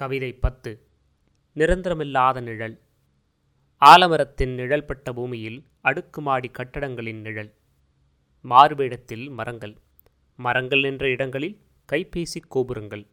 கவிதை பத்து. நிரந்தரமில்லாத நிழல். ஆலமரத்தின் நிழல்பட்ட பூமியில் அடுக்குமாடி கட்டடங்களின் நிழல். மாறுவேடத்தில் மரங்கள். மரங்கள் நின்ற இடங்களில் கைபேசி கோபுரங்கள்.